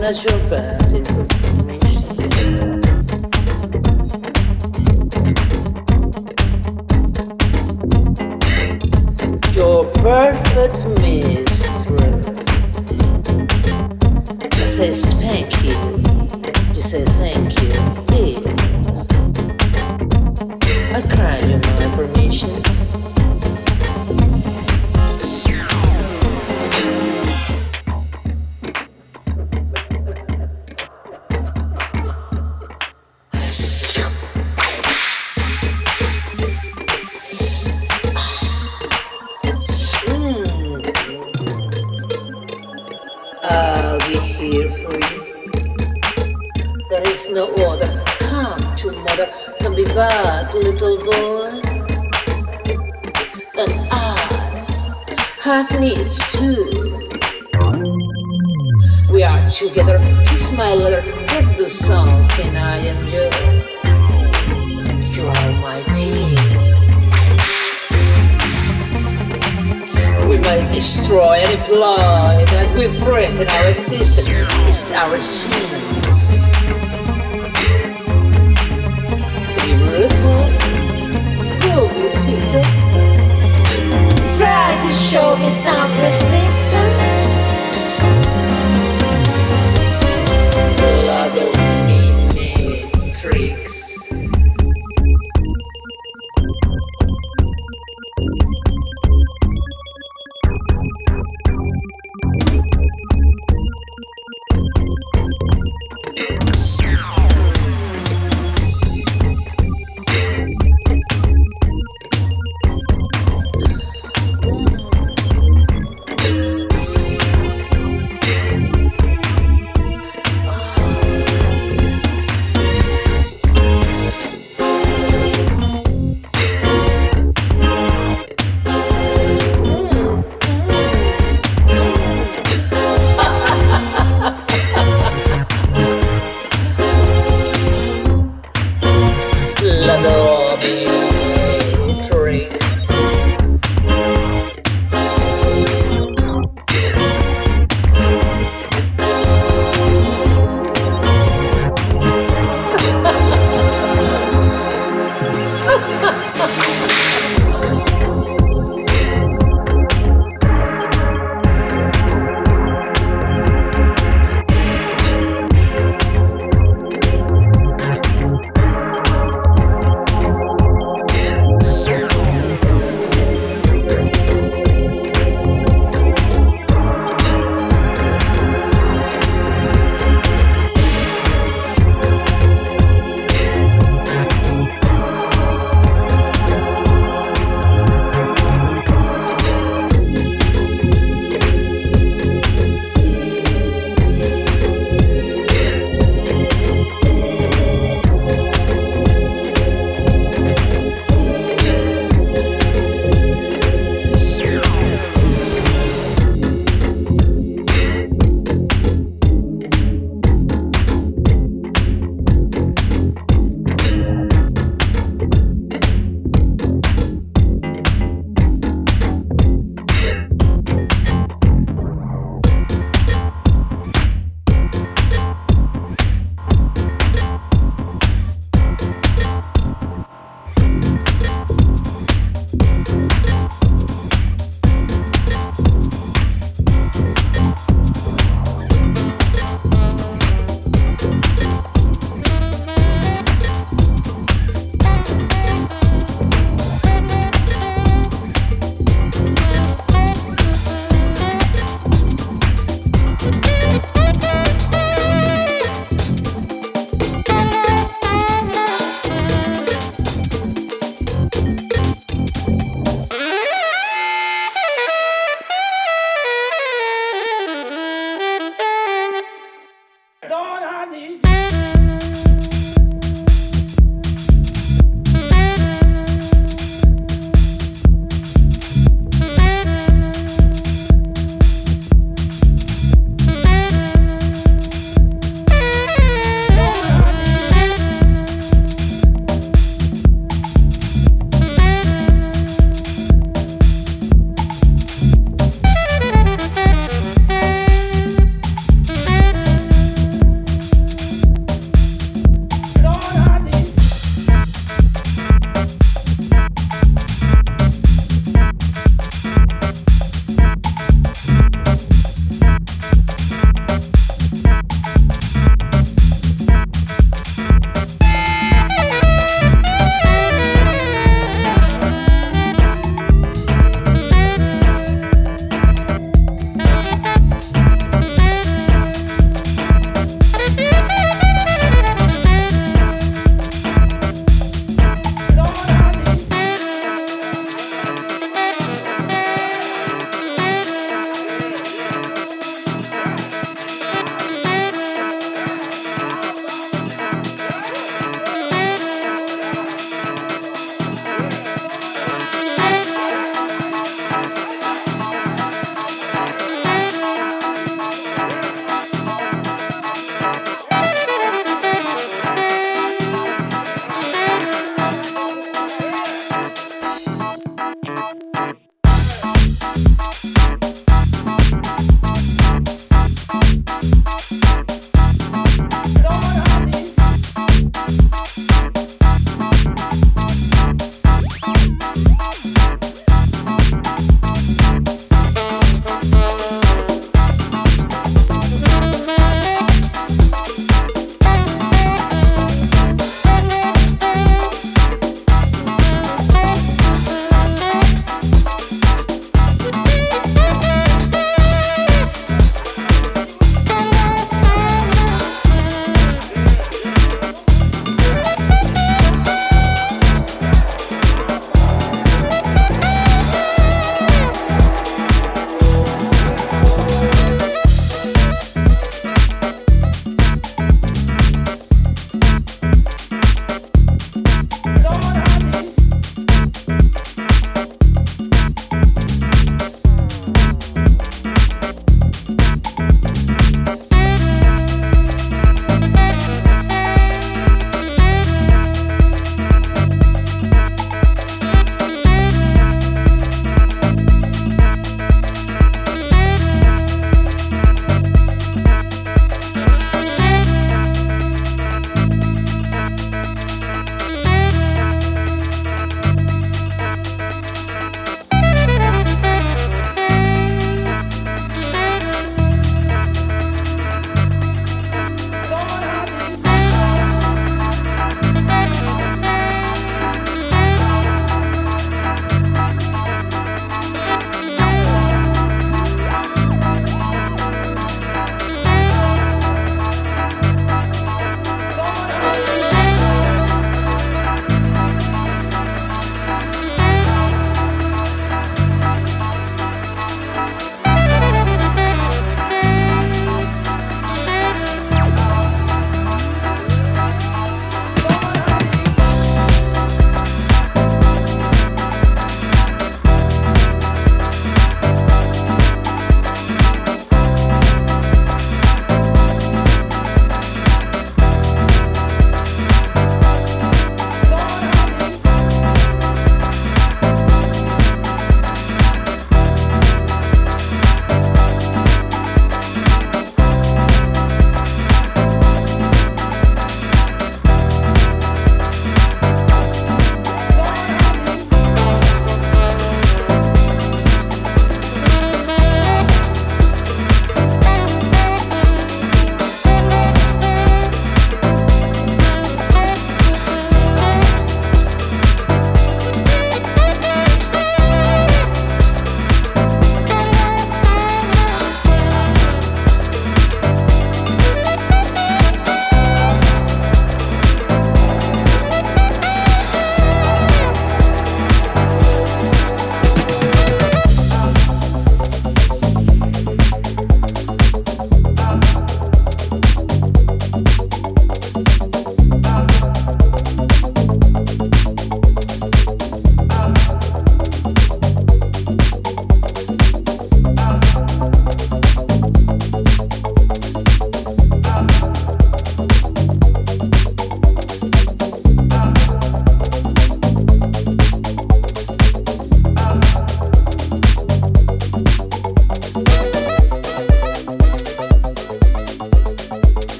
wanna not bone at